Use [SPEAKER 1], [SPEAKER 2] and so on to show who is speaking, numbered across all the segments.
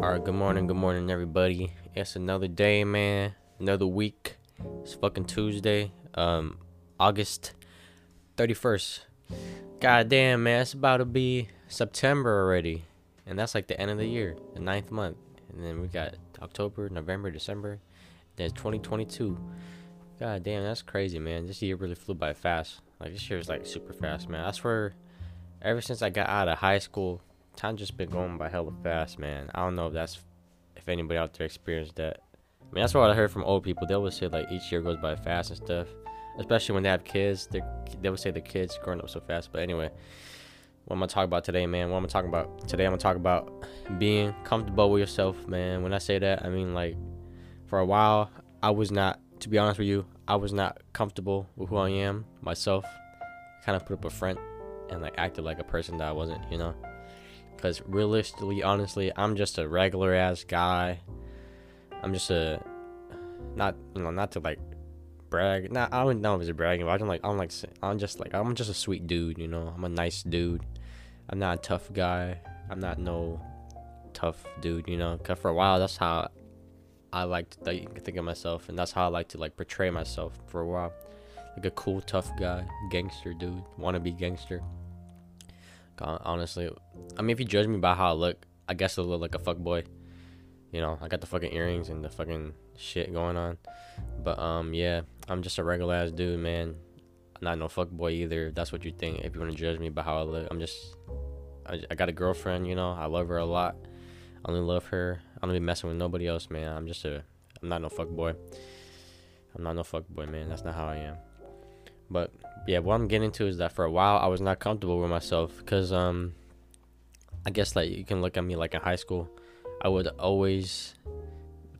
[SPEAKER 1] All right, good morning, good morning, everybody. It's another day, man. Another week. It's fucking Tuesday, um, August 31st. God damn, man, it's about to be September already, and that's like the end of the year, the ninth month. And then we got October, November, December, then 2022. God damn, that's crazy, man. This year really flew by fast. Like this year is like super fast, man. I swear, ever since I got out of high school time just been going by hella fast, man. I don't know if that's if anybody out there experienced that. I mean, that's what I heard from old people. They always say like each year goes by fast and stuff, especially when they have kids. They they would say the kids growing up so fast. But anyway, what I'm gonna talk about today, man. What I'm talking about today, I'm gonna talk about being comfortable with yourself, man. When I say that, I mean like for a while I was not. To be honest with you, I was not comfortable with who I am myself. Kind of put up a front and like acted like a person that I wasn't, you know. Because realistically, honestly, I'm just a regular ass guy. I'm just a not you know not to like brag. Not I don't know if it's a bragging, but I'm like I'm like I'm just like I'm just a sweet dude. You know, I'm a nice dude. I'm not a tough guy. I'm not no tough dude. You know, cause for a while that's how I like to think, think of myself, and that's how I like to like portray myself for a while, like a cool tough guy, gangster dude, wannabe gangster honestly. I mean, if you judge me by how I look, I guess I look like a fuck boy. You know, I got the fucking earrings and the fucking shit going on. But um, yeah, I'm just a regular ass dude, man. I'm not no fuck boy either. that's what you think, if you want to judge me by how I look, I'm just. I, I got a girlfriend, you know. I love her a lot. I only love her. I don't be messing with nobody else, man. I'm just a. I'm not no fuck boy. I'm not no fuck boy, man. That's not how I am. But yeah, what I'm getting to is that for a while I was not comfortable with myself because um, I guess like you can look at me like in high school, I would always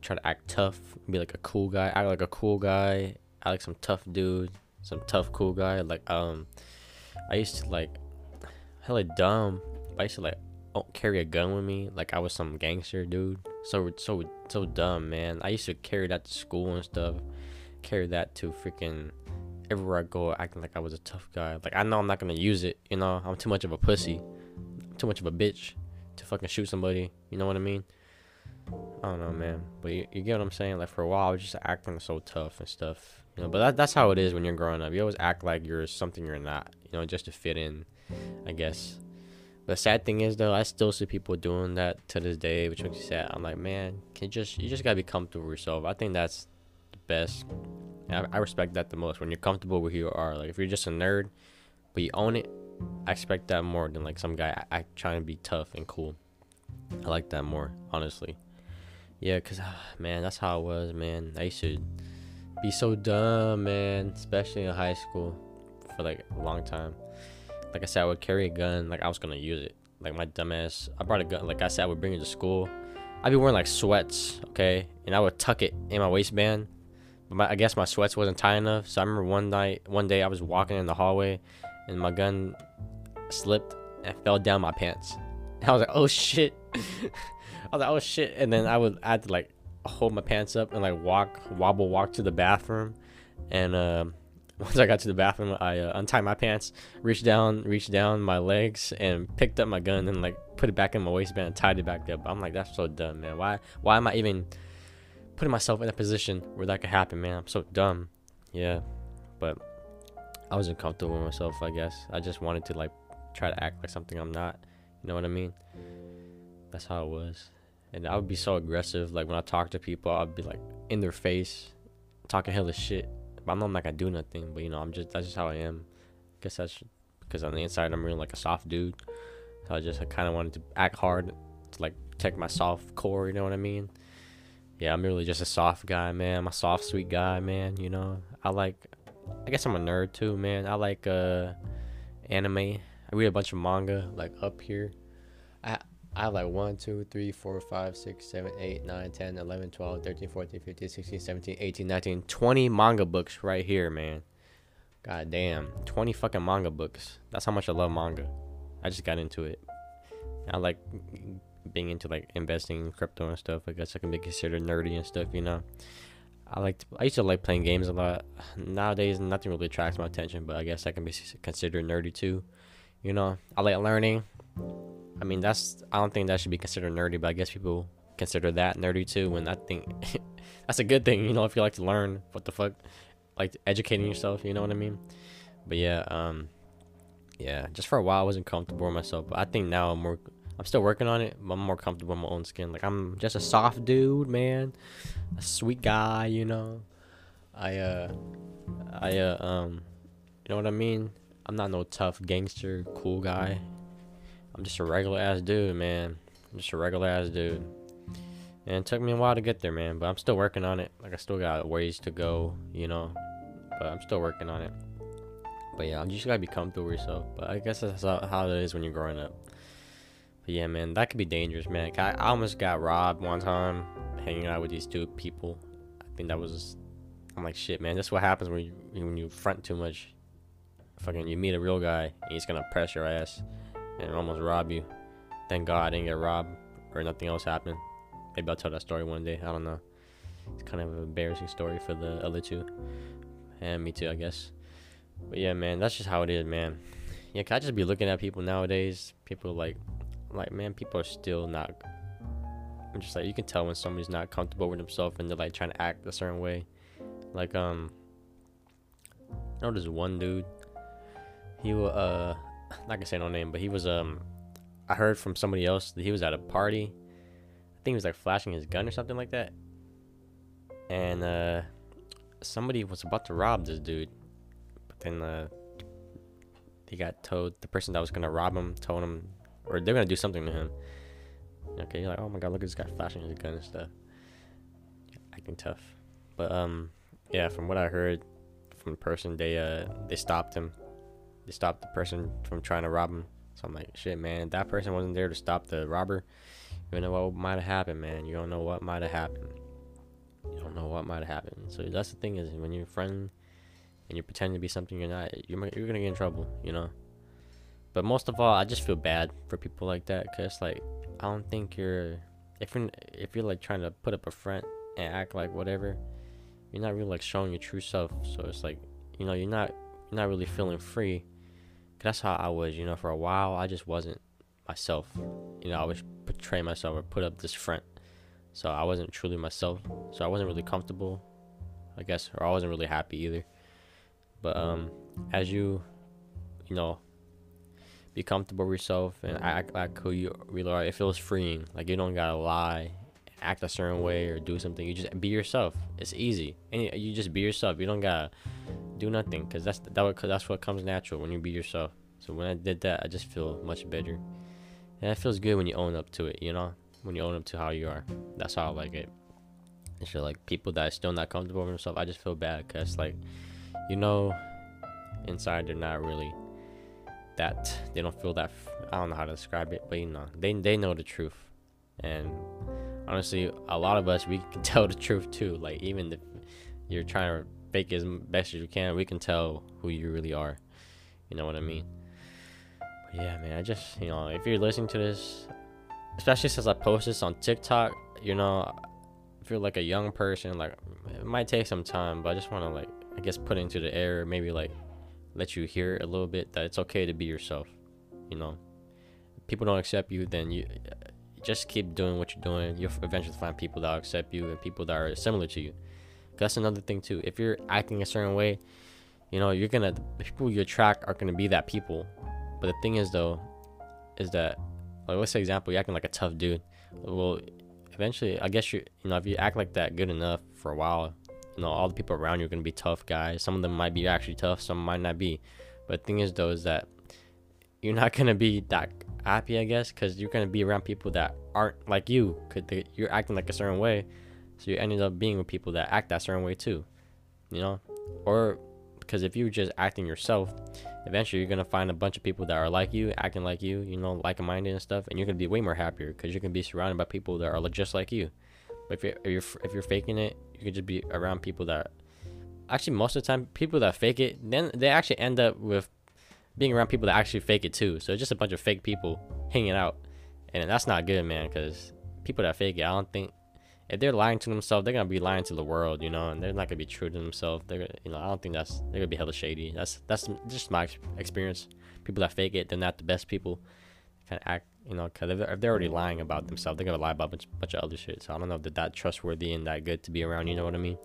[SPEAKER 1] try to act tough, be like a cool guy, act like a cool guy, act like some tough dude, some tough cool guy. Like um, I used to like hella dumb. I used to like carry a gun with me like I was some gangster dude. So so so dumb, man. I used to carry that to school and stuff. Carry that to freaking everywhere I go acting like I was a tough guy. Like I know I'm not gonna use it, you know. I'm too much of a pussy, too much of a bitch to fucking shoot somebody. You know what I mean? I don't know, man. But you, you get what I'm saying? Like for a while, I was just acting so tough and stuff. You know, but that, that's how it is when you're growing up. You always act like you're something you're not. You know, just to fit in, I guess. The sad thing is though, I still see people doing that to this day, which makes me sad. I'm like, man, can you just you just gotta be comfortable with yourself. I think that's the best and I, I mm-hmm. respect that the most when you're comfortable with who you are. Like if you're just a nerd, but you own it, I expect that more than like some guy I, I trying to be tough and cool. I like that more, honestly. Yeah, cause ah, man, that's how it was, man. I used to be so dumb, man, especially in high school for like a long time. Like I said, I would carry a gun, like I was gonna use it. Like my dumbass, I brought a gun. Like I said, I would bring it to school. I'd be wearing like sweats, okay, and I would tuck it in my waistband my, I guess my sweats wasn't tight enough. So I remember one night, one day I was walking in the hallway, and my gun slipped and fell down my pants. And I was like, oh shit. I was like, oh shit. And then I would I had to like hold my pants up and like walk, wobble, walk to the bathroom. And uh, once I got to the bathroom, I uh, untied my pants, reached down, reached down my legs, and picked up my gun and like put it back in my waistband, and tied it back up. I'm like, that's so dumb, man. Why, why am I even putting myself in a position where that could happen, man. I'm so dumb. Yeah. But I wasn't comfortable with myself, I guess. I just wanted to like try to act like something I'm not. You know what I mean? That's how it was. And I would be so aggressive. Like when I talk to people, I'd be like in their face, talking hella shit. But I'm not like I do nothing. But you know, I'm just that's just how I am. I guess that's because on the inside I'm really like a soft dude. So I just I kind of wanted to act hard to like protect my soft core. You know what I mean? yeah, I'm really just a soft guy, man. I'm a soft, sweet guy, man. You know, I like, I guess I'm a nerd too, man. I like uh, anime. I read a bunch of manga, like up here. I I have like 1, 2, 3, 4, 5, 6, 7, 8, 9, 10, 11, 12, 13, 14, 15, 16, 17, 18, 19, 20 manga books right here, man. God damn. 20 fucking manga books. That's how much I love manga. I just got into it. I like being into like investing in crypto and stuff. I guess I can be considered nerdy and stuff, you know. I like to, I used to like playing games a lot. Nowadays, nothing really attracts my attention, but I guess I can be considered nerdy too. You know, I like learning. I mean, that's I don't think that should be considered nerdy, but I guess people consider that nerdy too. And I think that's a good thing, you know, if you like to learn. What the fuck, like educating yourself, you know what I mean? But yeah, um, yeah, just for a while I wasn't comfortable with myself, but I think now I'm more I'm still working on it. I'm more comfortable in my own skin. Like I'm just a soft dude, man. A sweet guy, you know. I uh I uh um you know what I mean? I'm not no tough gangster cool guy. I'm just a regular ass dude, man. I'm just a regular ass dude. And it took me a while to get there, man, but I'm still working on it. Like I still got ways to go, you know. But I'm still working on it. But yeah, you just gotta be comfortable with yourself. But I guess that's how it is when you're growing up. But yeah, man, that could be dangerous, man. I, I almost got robbed one time hanging out with these two people. I think that was. I'm like, shit, man. That's what happens when you when you front too much. Fucking, you meet a real guy, and he's gonna press your ass and almost rob you. Thank God I didn't get robbed or nothing else happened. Maybe I'll tell that story one day. I don't know. It's kind of an embarrassing story for the other two, and me too, I guess. But yeah, man, that's just how it is, man. Yeah, can I just be looking at people nowadays? People like like man people are still not I'm just like you can tell when somebody's not comfortable with themselves and they're like trying to act a certain way like um I know this one dude he was uh not gonna say no name but he was um I heard from somebody else that he was at a party I think he was like flashing his gun or something like that and uh somebody was about to rob this dude but then uh he got told the person that was gonna rob him told him or they're gonna do something to him. Okay, you're like, oh my god, look at this guy flashing his gun and stuff. Acting tough. But um yeah, from what I heard from the person, they uh they stopped him. They stopped the person from trying to rob him. So I'm like, shit man, that person wasn't there to stop the robber. You don't know what might have happened, man. You don't know what might have happened. You don't know what might have happened. So that's the thing is when you're a friend and you pretend to be something you're not, you're, you're gonna get in trouble, you know? But most of all, I just feel bad for people like that because like I don't think you're if you're if you're like trying to put up a front and act like whatever, you're not really like showing your true self. So it's like you know you're not you're not really feeling free. that's how I was, you know, for a while I just wasn't myself. You know, I was portray myself or put up this front. So I wasn't truly myself. So I wasn't really comfortable, I guess, or I wasn't really happy either. But um as you you know, be comfortable with yourself and act like who you really are. It feels freeing. Like you don't gotta lie, act a certain way, or do something. You just be yourself. It's easy, and you just be yourself. You don't gotta do nothing, cause that's that that's what comes natural when you be yourself. So when I did that, I just feel much better, and it feels good when you own up to it. You know, when you own up to how you are. That's how I like it. It's just like people that are still not comfortable with themselves. I just feel bad, cause like, you know, inside they're not really that they don't feel that I don't know how to describe it, but you know, they they know the truth. And honestly, a lot of us we can tell the truth too. Like even if you're trying to fake as best as you can, we can tell who you really are. You know what I mean? But yeah, man, I just, you know, if you're listening to this, especially since I post this on TikTok, you know, if you're like a young person, like it might take some time, but I just want to like I guess put into the air maybe like let you hear a little bit that it's okay to be yourself. You know, if people don't accept you, then you just keep doing what you're doing. You'll eventually find people that accept you and people that are similar to you. That's another thing too. If you're acting a certain way, you know you're gonna people you attract are gonna be that people. But the thing is though, is that like let's say example you're acting like a tough dude. Well, eventually I guess you you know if you act like that good enough for a while, you know all the people around you are gonna be tough guys. Some of them might be actually tough, some might not be. But the thing is though is that you're not gonna be that happy, I guess, because you're gonna be around people that aren't like you. Cause you're acting like a certain way, so you ended up being with people that act that certain way too. You know, or because if you're just acting yourself, eventually you're gonna find a bunch of people that are like you, acting like you, you know, like-minded and stuff, and you're gonna be way more happier because you're gonna be surrounded by people that are just like you. If you're, if you're if you're faking it, you can just be around people that actually most of the time people that fake it, then they actually end up with being around people that actually fake it too. So it's just a bunch of fake people hanging out, and that's not good, man. Because people that fake it, I don't think if they're lying to themselves, they're gonna be lying to the world, you know, and they're not gonna be true to themselves. They're, you know, I don't think that's they're gonna be hella shady. That's that's just my experience. People that fake it, they're not the best people. Kind of act you know, because if, if, they're already lying about themselves, they're gonna lie about a bunch, bunch of other shit. So I don't know if they're that trustworthy and that good to be around. You know what I mean?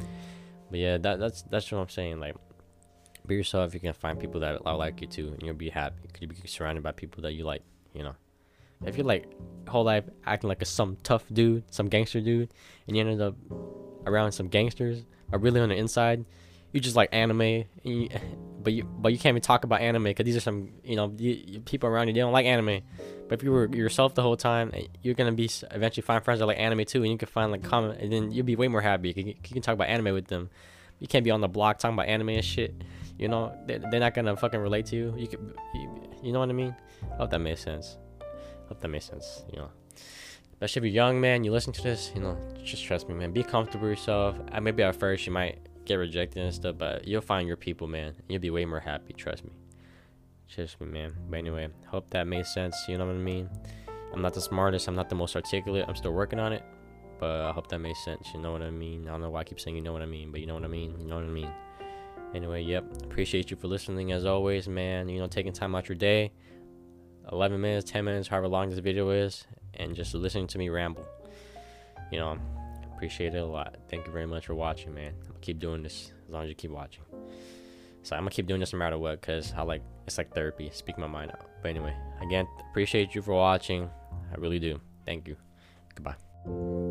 [SPEAKER 1] But yeah, that, that's that's what I'm saying. Like, be yourself. You can find people that are like you too, and you'll be happy. Could you be surrounded by people that you like. You know, if you're like whole life acting like a some tough dude, some gangster dude, and you ended up around some gangsters, are really on the inside, you just like anime. And you, but you but you can't even talk about anime because these are some you know you, you, people around you they don't like anime. But if you were yourself the whole time, eh, you're gonna be eventually find friends that like anime too, and you can find like common, and then you'll be way more happy. You can, you can talk about anime with them. You can't be on the block talking about anime and shit. You know they're, they're not gonna fucking relate to you. You can, you, you know what I mean? I hope that makes sense. I hope that makes sense. You know. Especially if you're young, man, you listen to this, you know, just trust me, man. Be comfortable yourself. maybe at first you might get rejected and stuff, but you'll find your people, man. You'll be way more happy, trust me. Trust me, man. But anyway, hope that made sense. You know what I mean? I'm not the smartest, I'm not the most articulate, I'm still working on it. But I hope that made sense. You know what I mean? I don't know why I keep saying you know what I mean, but you know what I mean. You know what I mean. Anyway, yep. Appreciate you for listening as always, man. You know, taking time out your day. 11 minutes, 10 minutes, however long this video is, and just listening to me ramble. You know, Appreciate it a lot. Thank you very much for watching, man. I'm gonna keep doing this as long as you keep watching. So I'm gonna keep doing this no matter what, cause I like it's like therapy. Speak my mind out. But anyway, again, appreciate you for watching. I really do. Thank you. Goodbye.